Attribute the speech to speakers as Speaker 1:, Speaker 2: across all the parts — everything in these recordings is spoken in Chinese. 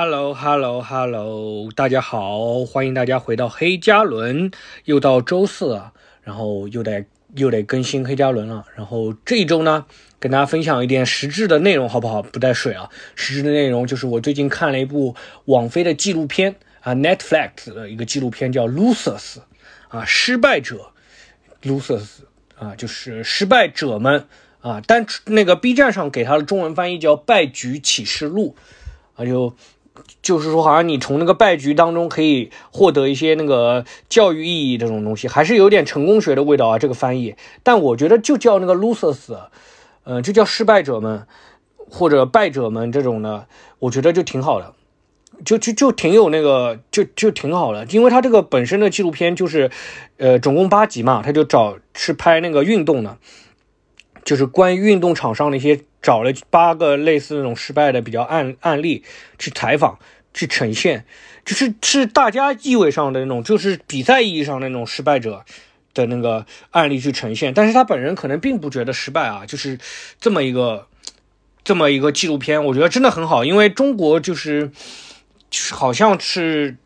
Speaker 1: Hello Hello Hello，大家好，欢迎大家回到黑加仑，又到周四了，然后又得又得更新黑加仑了，然后这一周呢，跟大家分享一点实质的内容，好不好？不带水啊，实质的内容就是我最近看了一部网飞的纪录片啊，Netflix 的一个纪录片叫《Losers》，啊，失败者，Losers，啊，就是失败者们啊，但那个 B 站上给它的中文翻译叫《败局启示录》，啊就。就是说，好像你从那个败局当中可以获得一些那个教育意义这种东西，还是有点成功学的味道啊。这个翻译，但我觉得就叫那个 losers，嗯，就叫失败者们或者败者们这种的，我觉得就挺好的，就就就挺有那个，就就挺好的。因为他这个本身的纪录片就是，呃，总共八集嘛，他就找是拍那个运动的，就是关于运动场上的一些。找了八个类似那种失败的比较案案例去采访，去呈现，就是是大家意味上的那种，就是比赛意义上的那种失败者的那个案例去呈现。但是他本人可能并不觉得失败啊，就是这么一个这么一个纪录片，我觉得真的很好，因为中国就是就是好像是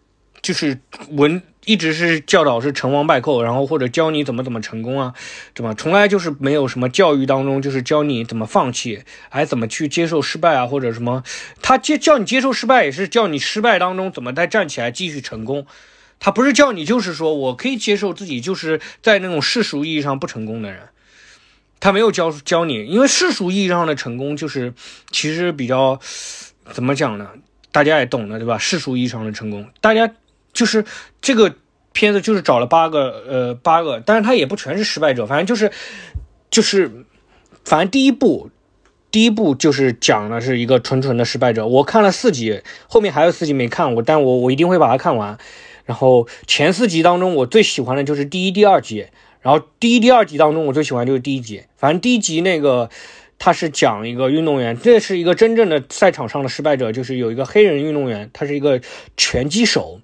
Speaker 1: 就是文。一直是教导是成王败寇，然后或者教你怎么怎么成功啊，怎么？从来就是没有什么教育当中就是教你怎么放弃，还怎么去接受失败啊，或者什么？他接叫你接受失败，也是叫你失败当中怎么再站起来继续成功。他不是叫你就是说我可以接受自己就是在那种世俗意义上不成功的人，他没有教教你，因为世俗意义上的成功就是其实比较怎么讲呢？大家也懂的，对吧？世俗意义上的成功，大家。就是这个片子，就是找了八个，呃，八个，但是他也不全是失败者，反正就是，就是，反正第一部，第一部就是讲的是一个纯纯的失败者。我看了四集，后面还有四集没看过，但我我一定会把它看完。然后前四集当中，我最喜欢的就是第一、第二集。然后第一、第二集当中，我最喜欢就是第一集。反正第一集那个他是讲一个运动员，这是一个真正的赛场上的失败者，就是有一个黑人运动员，他是一个拳击手。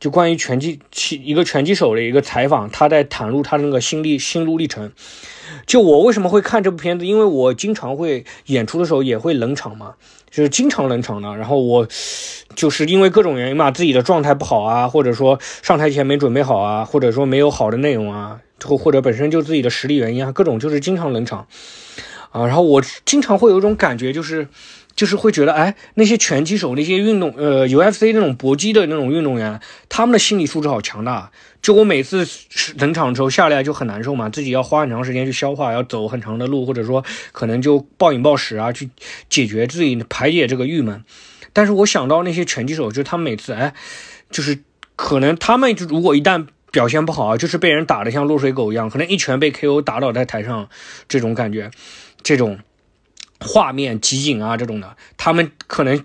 Speaker 1: 就关于拳击，一个拳击手的一个采访，他在袒露他那个心历心路历程。就我为什么会看这部片子？因为我经常会演出的时候也会冷场嘛，就是经常冷场的。然后我就是因为各种原因嘛，自己的状态不好啊，或者说上台前没准备好啊，或者说没有好的内容啊，或或者本身就自己的实力原因啊，各种就是经常冷场啊。然后我经常会有一种感觉，就是。就是会觉得，哎，那些拳击手、那些运动，呃，UFC 那种搏击的那种运动员，他们的心理素质好强大。就我每次冷场之后下来就很难受嘛，自己要花很长时间去消化，要走很长的路，或者说可能就暴饮暴食啊，去解决自己排解这个郁闷。但是我想到那些拳击手，就他们每次，哎，就是可能他们如果一旦表现不好啊，就是被人打得像落水狗一样，可能一拳被 KO 打倒在台上，这种感觉，这种。画面集锦啊，这种的，他们可能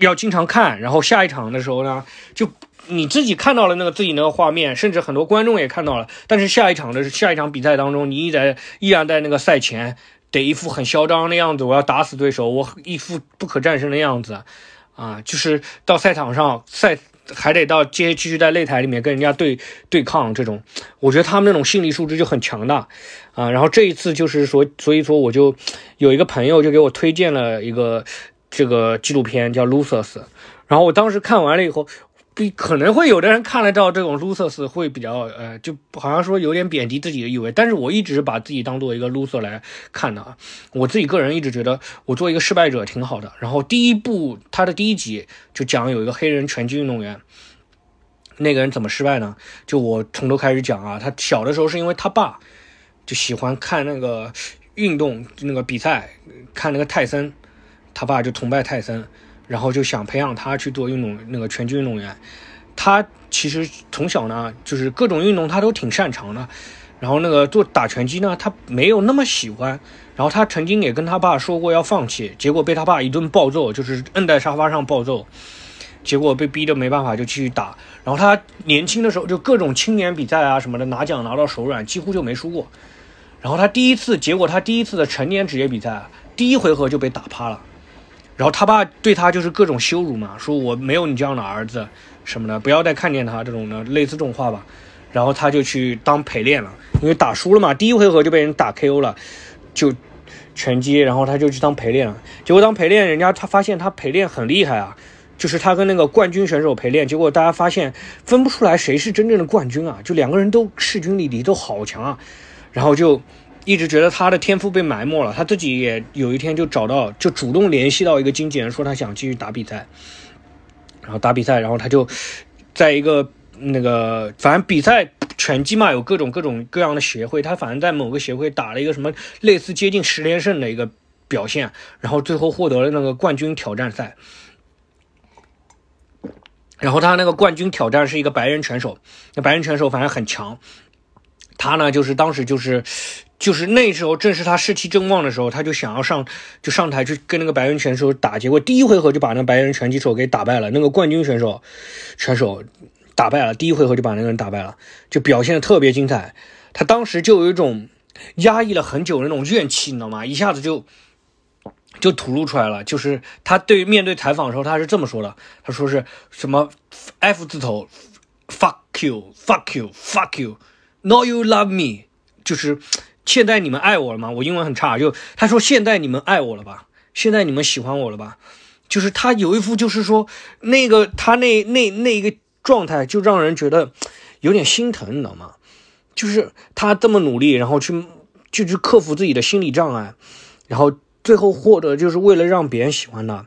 Speaker 1: 要经常看，然后下一场的时候呢，就你自己看到了那个自己那个画面，甚至很多观众也看到了，但是下一场的下一场比赛当中，你依在依然在那个赛前得一副很嚣张的样子，我要打死对手，我一副不可战胜的样子，啊，就是到赛场上赛。还得到接继续在擂台里面跟人家对对抗，这种我觉得他们那种心理素质就很强大啊。然后这一次就是说，所以说我就有一个朋友就给我推荐了一个这个纪录片叫《Losers》，然后我当时看完了以后。比可能会有的人看得到这种 losers 会比较呃，就好像说有点贬低自己的意味。但是我一直把自己当做一个 loser 来看的啊。我自己个人一直觉得我做一个失败者挺好的。然后第一部他的第一集就讲有一个黑人拳击运动员，那个人怎么失败呢？就我从头开始讲啊。他小的时候是因为他爸就喜欢看那个运动那个比赛，看那个泰森，他爸就崇拜泰森。然后就想培养他去做运动，那个拳击运动员。他其实从小呢，就是各种运动他都挺擅长的。然后那个做打拳击呢，他没有那么喜欢。然后他曾经也跟他爸说过要放弃，结果被他爸一顿暴揍，就是摁在沙发上暴揍。结果被逼得没办法，就继续打。然后他年轻的时候就各种青年比赛啊什么的拿奖拿到手软，几乎就没输过。然后他第一次，结果他第一次的成年职业比赛，第一回合就被打趴了。然后他爸对他就是各种羞辱嘛，说我没有你这样的儿子什么的，不要再看见他这种的类似这种话吧。然后他就去当陪练了，因为打输了嘛，第一回合就被人打 KO 了，就拳击，然后他就去当陪练了。结果当陪练，人家他发现他陪练很厉害啊，就是他跟那个冠军选手陪练，结果大家发现分不出来谁是真正的冠军啊，就两个人都势均力敌，都好强啊，然后就一直觉得他的天赋被埋没了。他自己也有一天就找到，就主动联系到一个经纪人，说他想继续打比赛，然后打比赛，然后他就在一个那个反正比赛拳击嘛，有各种各种各样的协会，他反正在某个协会打了一个什么类似接近十连胜的一个表现，然后最后获得了那个冠军挑战赛。然后他那个冠军挑战是一个白人拳手，那白人拳手反正很强，他呢就是当时就是就是那时候正是他士气正旺的时候，他就想要上就上台去跟那个白人拳手打，结果第一回合就把那白人拳击手给打败了，那个冠军选手拳手打败了，第一回合就把那个人打败了，就表现的特别精彩，他当时就有一种压抑了很久的那种怨气，你知道吗？一下子就。就吐露出来了，就是他对面对采访的时候，他是这么说的，他说是什么 F 字头，fuck you，fuck you，fuck you，now you love me，就是现在你们爱我了吗？我英文很差，就他说现在你们爱我了吧？现在你们喜欢我了吧？就是他有一副就是说那个他那那那一个状态，就让人觉得有点心疼，你知道吗？就是他这么努力，然后去就去克服自己的心理障碍，然后。最后获得就是为了让别人喜欢他，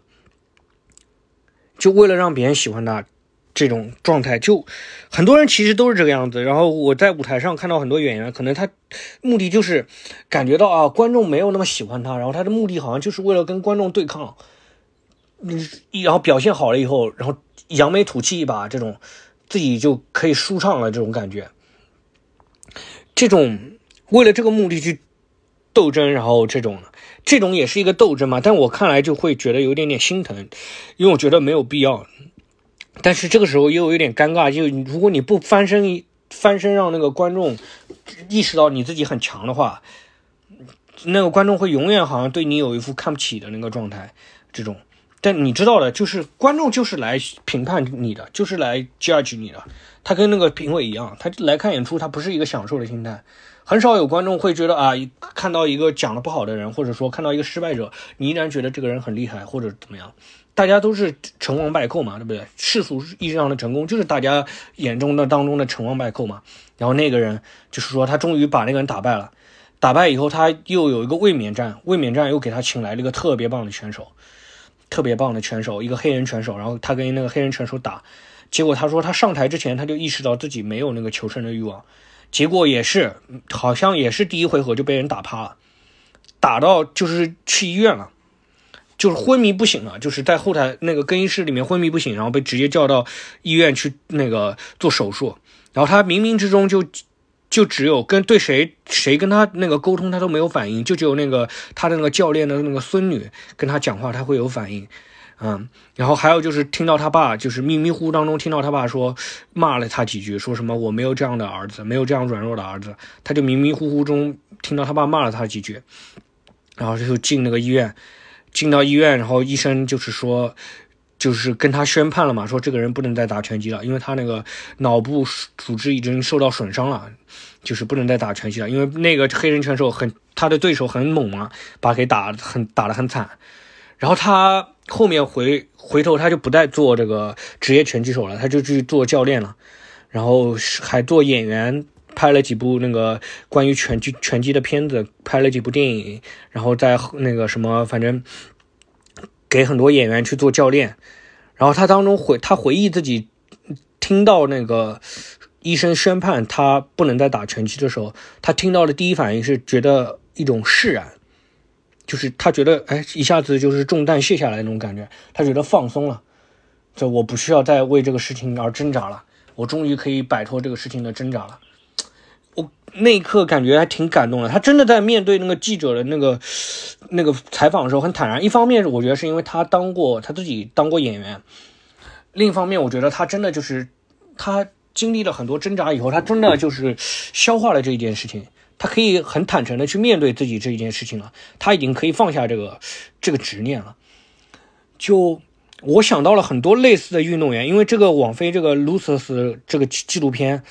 Speaker 1: 就为了让别人喜欢他，这种状态就很多人其实都是这个样子。然后我在舞台上看到很多演员，可能他目的就是感觉到啊观众没有那么喜欢他，然后他的目的好像就是为了跟观众对抗，嗯，然后表现好了以后，然后扬眉吐气一把，这种自己就可以舒畅了这种感觉。这种为了这个目的去斗争，然后这种。这种也是一个斗争嘛，但我看来就会觉得有点点心疼，因为我觉得没有必要。但是这个时候又有点尴尬，就如果你不翻身翻身让那个观众意识到你自己很强的话，那个观众会永远好像对你有一副看不起的那个状态。这种，但你知道的，就是观众就是来评判你的，就是来 judge 你的，他跟那个评委一样，他来看演出，他不是一个享受的心态。很少有观众会觉得啊，看到一个讲的不好的人，或者说看到一个失败者，你依然觉得这个人很厉害或者怎么样？大家都是成王败寇嘛，对不对？世俗意义上的成功就是大家眼中的当中的成王败寇嘛。然后那个人就是说他终于把那个人打败了，打败以后他又有一个卫冕战，卫冕战又给他请来了一个特别棒的拳手，特别棒的拳手，一个黑人拳手。然后他跟那个黑人拳手打，结果他说他上台之前他就意识到自己没有那个求胜的欲望。结果也是，好像也是第一回合就被人打趴了，打到就是去医院了，就是昏迷不醒了，就是在后台那个更衣室里面昏迷不醒，然后被直接叫到医院去那个做手术。然后他冥冥之中就就只有跟对谁谁跟他那个沟通，他都没有反应，就只有那个他的那个教练的那个孙女跟他讲话，他会有反应。嗯，然后还有就是听到他爸，就是迷迷糊糊当中听到他爸说骂了他几句，说什么我没有这样的儿子，没有这样软弱的儿子，他就迷迷糊糊中听到他爸骂了他几句，然后就进那个医院，进到医院，然后医生就是说，就是跟他宣判了嘛，说这个人不能再打拳击了，因为他那个脑部组织已经受到损伤了，就是不能再打拳击了，因为那个黑人拳手很他的对手很猛嘛，把给打很打得很惨，然后他。后面回回头他就不再做这个职业拳击手了，他就去做教练了，然后还做演员，拍了几部那个关于拳击拳击的片子，拍了几部电影，然后在那个什么，反正给很多演员去做教练。然后他当中回他回忆自己听到那个医生宣判他不能再打拳击的时候，他听到的第一反应是觉得一种释然。就是他觉得，哎，一下子就是重担卸下来那种感觉，他觉得放松了，这我不需要再为这个事情而挣扎了，我终于可以摆脱这个事情的挣扎了。那一刻感觉还挺感动的，他真的在面对那个记者的那个那个采访的时候很坦然。一方面，我觉得是因为他当过他自己当过演员；另一方面，我觉得他真的就是他经历了很多挣扎以后，他真的就是消化了这一件事情。他可以很坦诚的去面对自己这一件事情了，他已经可以放下这个这个执念了。就我想到了很多类似的运动员，因为这个网飞这个《Losers》这个纪录片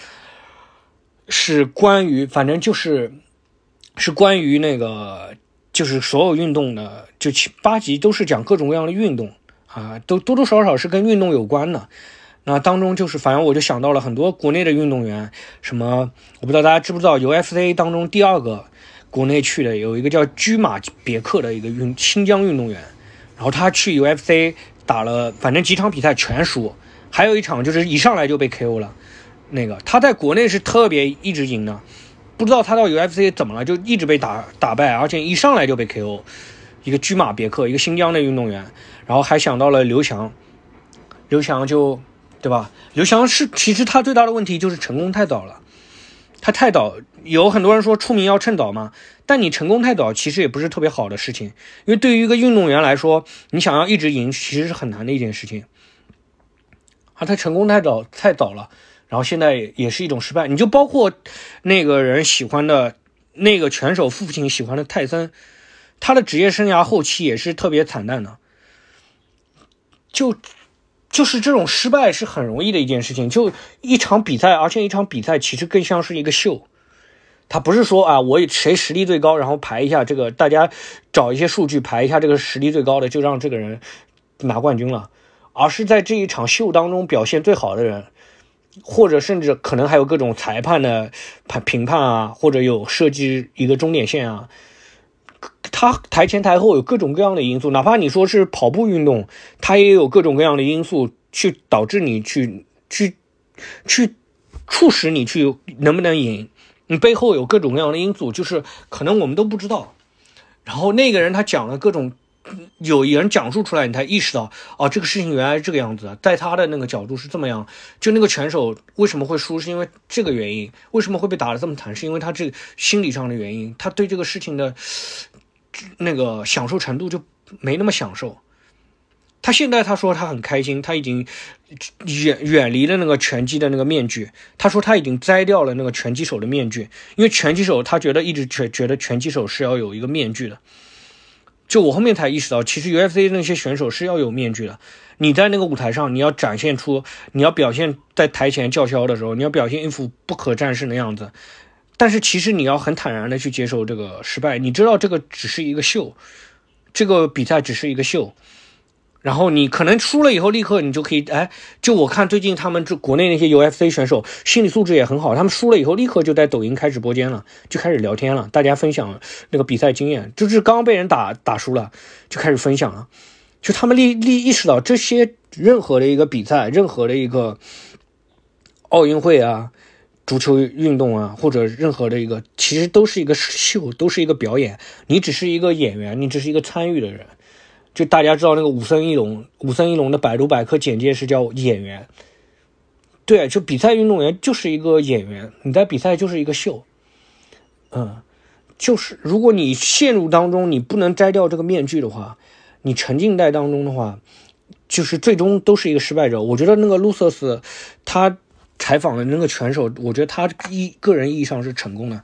Speaker 1: 是关于，反正就是是关于那个就是所有运动的，就七八集都是讲各种各样的运动啊，都多多少少是跟运动有关的。那当中就是，反正我就想到了很多国内的运动员，什么我不知道大家知不知道，UFC 当中第二个国内去的有一个叫居马别克的一个运新疆运动员，然后他去 UFC 打了，反正几场比赛全输，还有一场就是一上来就被 KO 了。那个他在国内是特别一直赢的，不知道他到 UFC 怎么了，就一直被打打败，而且一上来就被 KO。一个居马别克，一个新疆的运动员，然后还想到了刘翔，刘翔就。对吧？刘翔是其实他最大的问题就是成功太早了，他太早。有很多人说出名要趁早嘛，但你成功太早其实也不是特别好的事情，因为对于一个运动员来说，你想要一直赢其实是很难的一件事情。啊，他成功太早太早了，然后现在也是一种失败。你就包括那个人喜欢的那个拳手父亲喜欢的泰森，他的职业生涯后期也是特别惨淡的，就。就是这种失败是很容易的一件事情，就一场比赛，而且一场比赛其实更像是一个秀，他不是说啊，我谁实力最高，然后排一下这个，大家找一些数据排一下这个实力最高的，就让这个人拿冠军了，而是在这一场秀当中表现最好的人，或者甚至可能还有各种裁判的判评判啊，或者有设计一个终点线啊。他台前台后有各种各样的因素，哪怕你说是跑步运动，它也有各种各样的因素去导致你去去去促使你去能不能赢，你背后有各种各样的因素，就是可能我们都不知道。然后那个人他讲了各种，有人讲述出来，你才意识到哦，这个事情原来是这个样子，在他的那个角度是这么样。就那个拳手为什么会输，是因为这个原因；为什么会被打得这么惨，是因为他这心理上的原因，他对这个事情的。那个享受程度就没那么享受。他现在他说他很开心，他已经远远离了那个拳击的那个面具。他说他已经摘掉了那个拳击手的面具，因为拳击手他觉得一直觉觉得拳击手是要有一个面具的。就我后面才意识到，其实 UFC 那些选手是要有面具的。你在那个舞台上，你要展现出，你要表现在台前叫嚣的时候，你要表现一副不可战胜的样子。但是其实你要很坦然的去接受这个失败，你知道这个只是一个秀，这个比赛只是一个秀，然后你可能输了以后立刻你就可以，哎，就我看最近他们这国内那些 UFC 选手心理素质也很好，他们输了以后立刻就在抖音开直播间了，就开始聊天了，大家分享那个比赛经验，就是刚被人打打输了就开始分享了，就他们立立意识到这些任何的一个比赛，任何的一个奥运会啊。足球运动啊，或者任何的一个，其实都是一个秀，都是一个表演。你只是一个演员，你只是一个参与的人。就大家知道那个武僧一龙，武僧一龙的百度百科简介是叫演员。对，就比赛运动员就是一个演员，你在比赛就是一个秀。嗯，就是如果你陷入当中，你不能摘掉这个面具的话，你沉浸在当中的话，就是最终都是一个失败者。我觉得那个卢瑟斯，他。采访的那个拳手，我觉得他一个人意义上是成功的，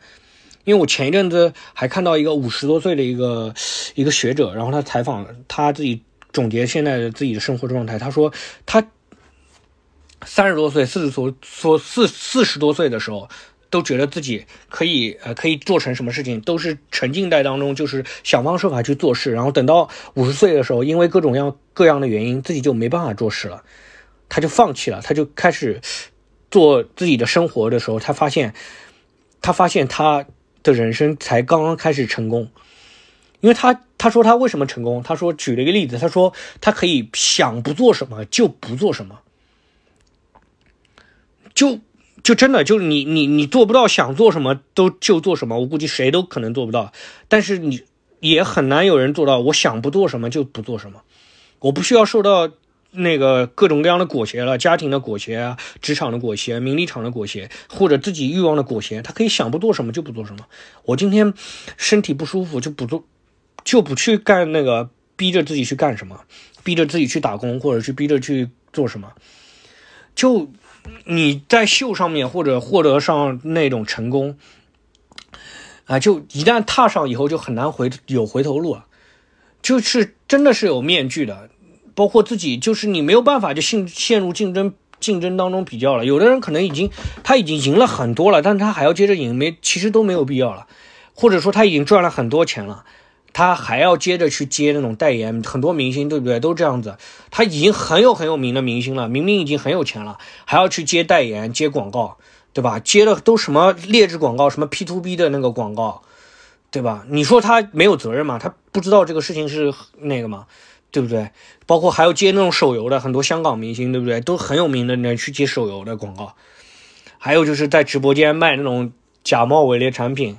Speaker 1: 因为我前一阵子还看到一个五十多岁的一个一个学者，然后他采访他自己总结现在的自己的生活状态，他说他三十多岁、四十多说四四十多岁的时候，都觉得自己可以呃可以做成什么事情，都是沉浸在当中，就是想方设法去做事，然后等到五十岁的时候，因为各种样各样的原因，自己就没办法做事了，他就放弃了，他就开始。做自己的生活的时候，他发现，他发现他的人生才刚刚开始成功，因为他他说他为什么成功？他说举了一个例子，他说他可以想不做什么就不做什么，就就真的就是你你你做不到想做什么都就做什么，我估计谁都可能做不到，但是你也很难有人做到，我想不做什么就不做什么，我不需要受到。那个各种各样的裹挟了，家庭的裹挟啊，职场的裹挟，名利场的裹挟，或者自己欲望的裹挟，他可以想不做什么就不做什么。我今天身体不舒服就不做，就不去干那个，逼着自己去干什么，逼着自己去打工，或者去逼着去做什么。就你在秀上面或者获得上那种成功啊，就一旦踏上以后就很难回有回头路了，就是真的是有面具的。包括自己，就是你没有办法就陷陷入竞争竞争当中比较了。有的人可能已经他已经赢了很多了，但他还要接着赢，没其实都没有必要了。或者说他已经赚了很多钱了，他还要接着去接那种代言，很多明星对不对？都这样子，他已经很有很有名的明星了，明明已经很有钱了，还要去接代言、接广告，对吧？接的都什么劣质广告，什么 P to B 的那个广告，对吧？你说他没有责任吗？他不知道这个事情是那个吗？对不对？包括还要接那种手游的，很多香港明星，对不对？都很有名的人去接手游的广告，还有就是在直播间卖那种假冒伪劣产品。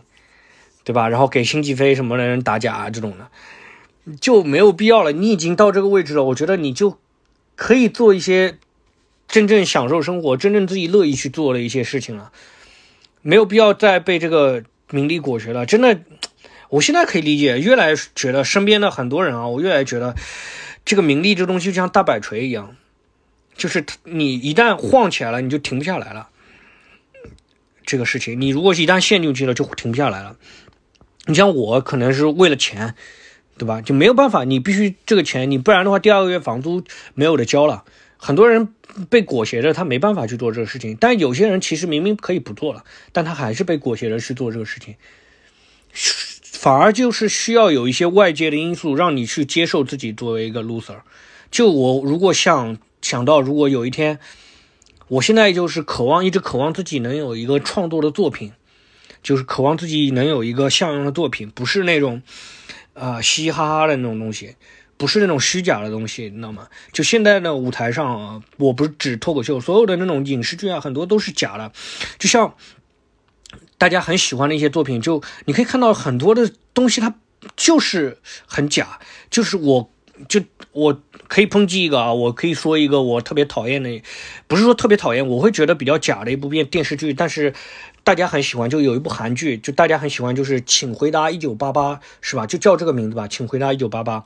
Speaker 1: 对吧？然后给星际飞什么的人打假这种的，就没有必要了。你已经到这个位置了，我觉得你就可以做一些真正享受生活、真正自己乐意去做的一些事情了，没有必要再被这个名利裹挟了。真的，我现在可以理解，越来越觉得身边的很多人啊，我越来越觉得这个名利这东西就像大摆锤一样，就是你一旦晃起来了，你就停不下来了。这个事情，你如果一旦陷进去了，就停不下来了。你像我可能是为了钱，对吧？就没有办法，你必须这个钱，你不然的话，第二个月房租没有的交了。很多人被裹挟着，他没办法去做这个事情。但有些人其实明明可以不做了，但他还是被裹挟着去做这个事情，反而就是需要有一些外界的因素让你去接受自己作为一个 loser。就我如果想想到，如果有一天，我现在就是渴望，一直渴望自己能有一个创作的作品。就是渴望自己能有一个像样的作品，不是那种，啊嘻嘻哈哈的那种东西，不是那种虚假的东西，你知道吗？就现在的舞台上啊，我不是指脱口秀，所有的那种影视剧啊，很多都是假的。就像大家很喜欢的一些作品，就你可以看到很多的东西，它就是很假。就是我，就我可以抨击一个啊，我可以说一个我特别讨厌的，不是说特别讨厌，我会觉得比较假的一部电电视剧，但是。大家很喜欢，就有一部韩剧，就大家很喜欢，就是《请回答一九八八》，是吧？就叫这个名字吧，《请回答一九八八》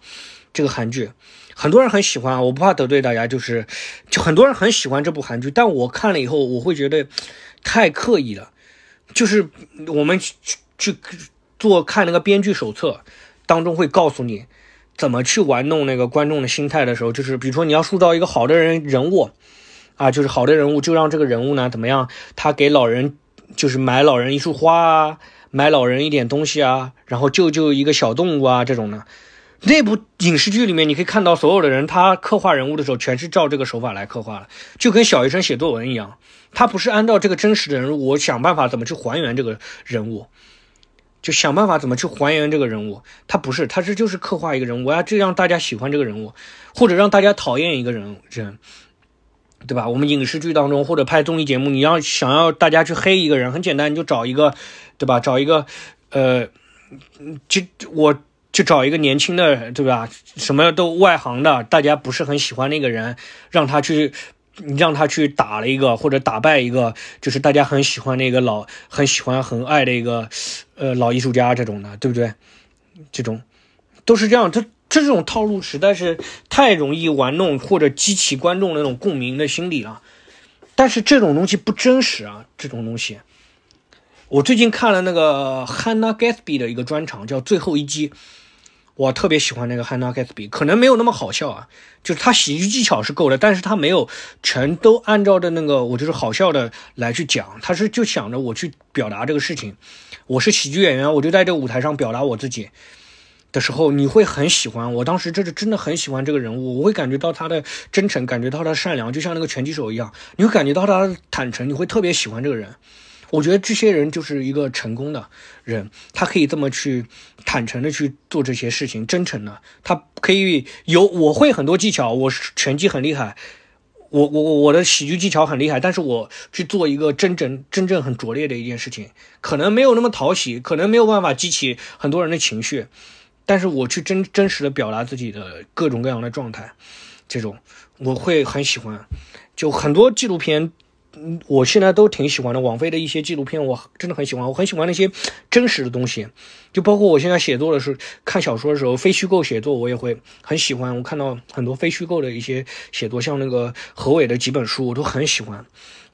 Speaker 1: 这个韩剧，很多人很喜欢，我不怕得罪大家，就是，就很多人很喜欢这部韩剧，但我看了以后，我会觉得太刻意了。就是我们去去做看那个编剧手册当中会告诉你怎么去玩弄那个观众的心态的时候，就是比如说你要塑造一个好的人人物啊，就是好的人物，就让这个人物呢怎么样，他给老人。就是买老人一束花啊，买老人一点东西啊，然后救救一个小动物啊，这种的。那部影视剧里面，你可以看到所有的人，他刻画人物的时候，全是照这个手法来刻画的，就跟小学生写作文一样。他不是按照这个真实的人物，我想办法怎么去还原这个人物，就想办法怎么去还原这个人物。他不是，他是就是刻画一个人物，我要这让大家喜欢这个人物，或者让大家讨厌一个人人。对吧？我们影视剧当中或者拍综艺节目，你要想要大家去黑一个人，很简单，你就找一个，对吧？找一个，呃，就我就找一个年轻的，对吧？什么都外行的，大家不是很喜欢那个人，让他去，让他去打了一个或者打败一个，就是大家很喜欢那个老很喜欢很爱的一个，呃，老艺术家这种的，对不对？这种都是这样，这。这种套路实在是太容易玩弄或者激起观众那种共鸣的心理了，但是这种东西不真实啊！这种东西，我最近看了那个 Hannah Gatsby 的一个专场，叫《最后一击》，我特别喜欢那个 Hannah Gatsby，可能没有那么好笑啊，就是他喜剧技巧是够的，但是他没有全都按照的那个我就是好笑的来去讲，他是就想着我去表达这个事情，我是喜剧演员，我就在这个舞台上表达我自己。的时候，你会很喜欢。我当时这是真的很喜欢这个人物，我会感觉到他的真诚，感觉到他的善良，就像那个拳击手一样。你会感觉到他的坦诚，你会特别喜欢这个人。我觉得这些人就是一个成功的人，他可以这么去坦诚的去做这些事情，真诚的。他可以有我会很多技巧，我拳击很厉害，我我我的喜剧技巧很厉害，但是我去做一个真正真正很拙劣的一件事情，可能没有那么讨喜，可能没有办法激起很多人的情绪。但是我去真真实的表达自己的各种各样的状态，这种我会很喜欢。就很多纪录片，我现在都挺喜欢的。网飞的一些纪录片，我真的很喜欢。我很喜欢那些真实的东西，就包括我现在写作的时候，看小说的时候，非虚构写作我也会很喜欢。我看到很多非虚构的一些写作，像那个何伟的几本书，我都很喜欢。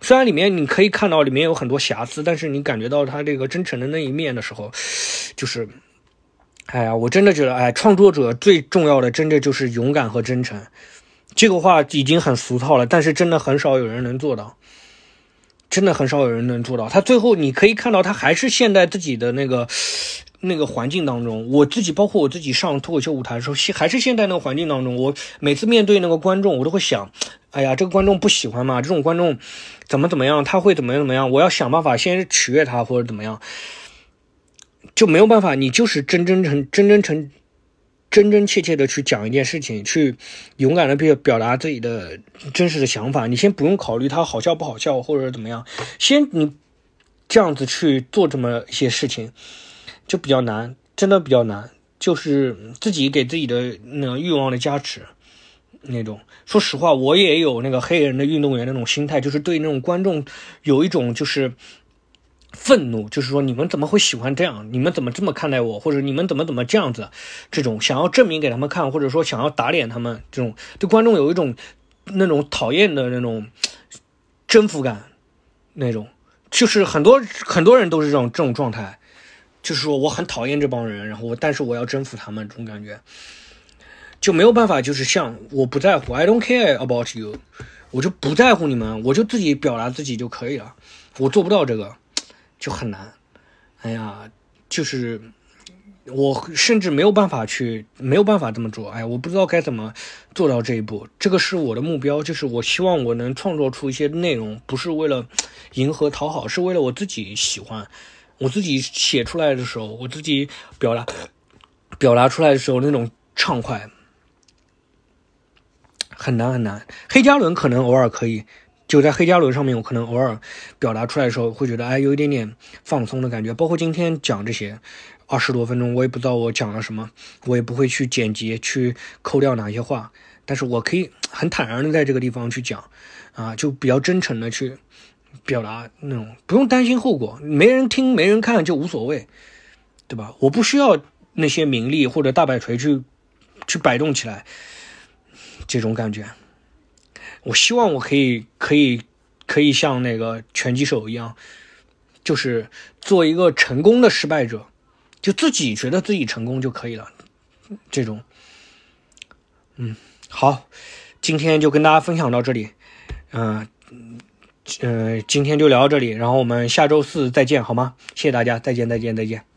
Speaker 1: 虽然里面你可以看到里面有很多瑕疵，但是你感觉到他这个真诚的那一面的时候，就是。哎呀，我真的觉得，哎，创作者最重要的，真的就是勇敢和真诚。这个话已经很俗套了，但是真的很少有人能做到，真的很少有人能做到。他最后你可以看到，他还是陷在自己的那个那个环境当中，我自己包括我自己上脱口秀舞台的时候，现还是陷在那个环境当中，我每次面对那个观众，我都会想，哎呀，这个观众不喜欢嘛，这种观众怎么怎么样，他会怎么样怎么样，我要想办法先取悦他或者怎么样，就没有办法，你就是真真诚真真诚真真切切的去讲一件事情，去勇敢的表表达自己的真实的想法，你先不用考虑他好笑不好笑或者怎么样，先你这样子去做这么一些事情。就比较难，真的比较难，就是自己给自己的那个欲望的加持，那种。说实话，我也有那个黑人的运动员那种心态，就是对那种观众有一种就是愤怒，就是说你们怎么会喜欢这样？你们怎么这么看待我？或者你们怎么怎么这样子？这种想要证明给他们看，或者说想要打脸他们，这种对观众有一种那种讨厌的那种征服感，那种就是很多很多人都是这种这种状态。就是说我很讨厌这帮人，然后我但是我要征服他们，这种感觉就没有办法。就是像我不在乎，I don't care about you，我就不在乎你们，我就自己表达自己就可以了。我做不到这个，就很难。哎呀，就是我甚至没有办法去，没有办法这么做。哎，我不知道该怎么做到这一步。这个是我的目标，就是我希望我能创作出一些内容，不是为了迎合讨好，是为了我自己喜欢。我自己写出来的时候，我自己表达表达出来的时候那种畅快，很难很难。黑加仑可能偶尔可以，就在黑加仑上面，我可能偶尔表达出来的时候，会觉得哎，有一点点放松的感觉。包括今天讲这些二十多分钟，我也不知道我讲了什么，我也不会去剪辑去抠掉哪些话，但是我可以很坦然的在这个地方去讲，啊，就比较真诚的去。表达那种不用担心后果，没人听没人看就无所谓，对吧？我不需要那些名利或者大摆锤去去摆动起来，这种感觉。我希望我可以可以可以像那个拳击手一样，就是做一个成功的失败者，就自己觉得自己成功就可以了。这种，嗯，好，今天就跟大家分享到这里，嗯。呃，今天就聊到这里，然后我们下周四再见，好吗？谢谢大家，再见，再见，再见。